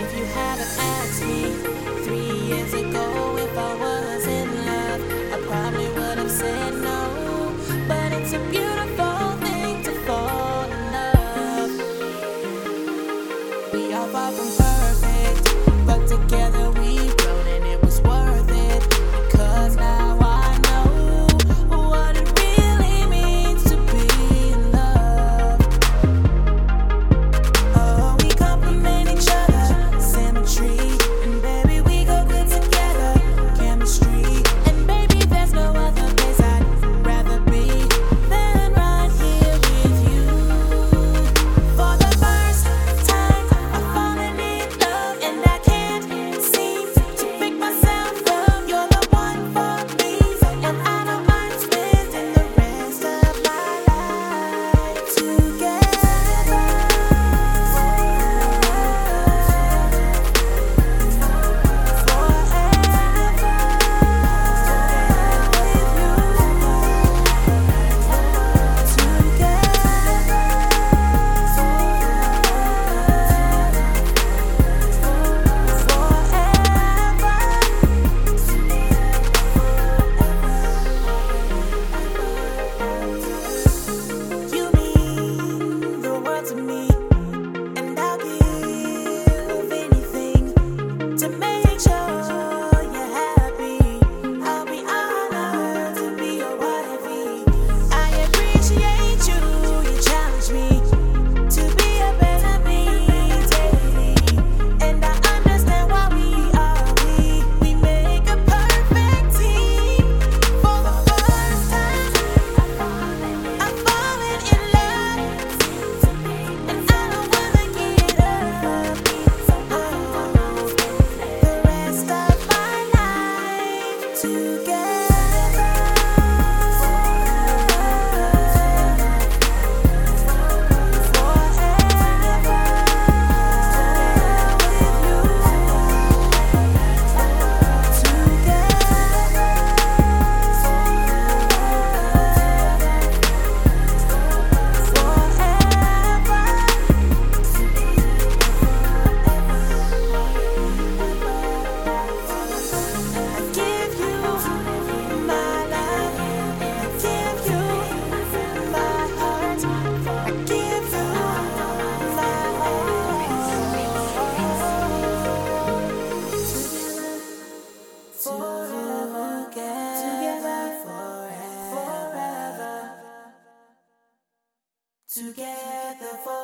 If you hadn't asked me three years ago if I was in love, I probably would have said no. But it's a beautiful thing to fall in love. We are far from perfect, but together. together. Together happily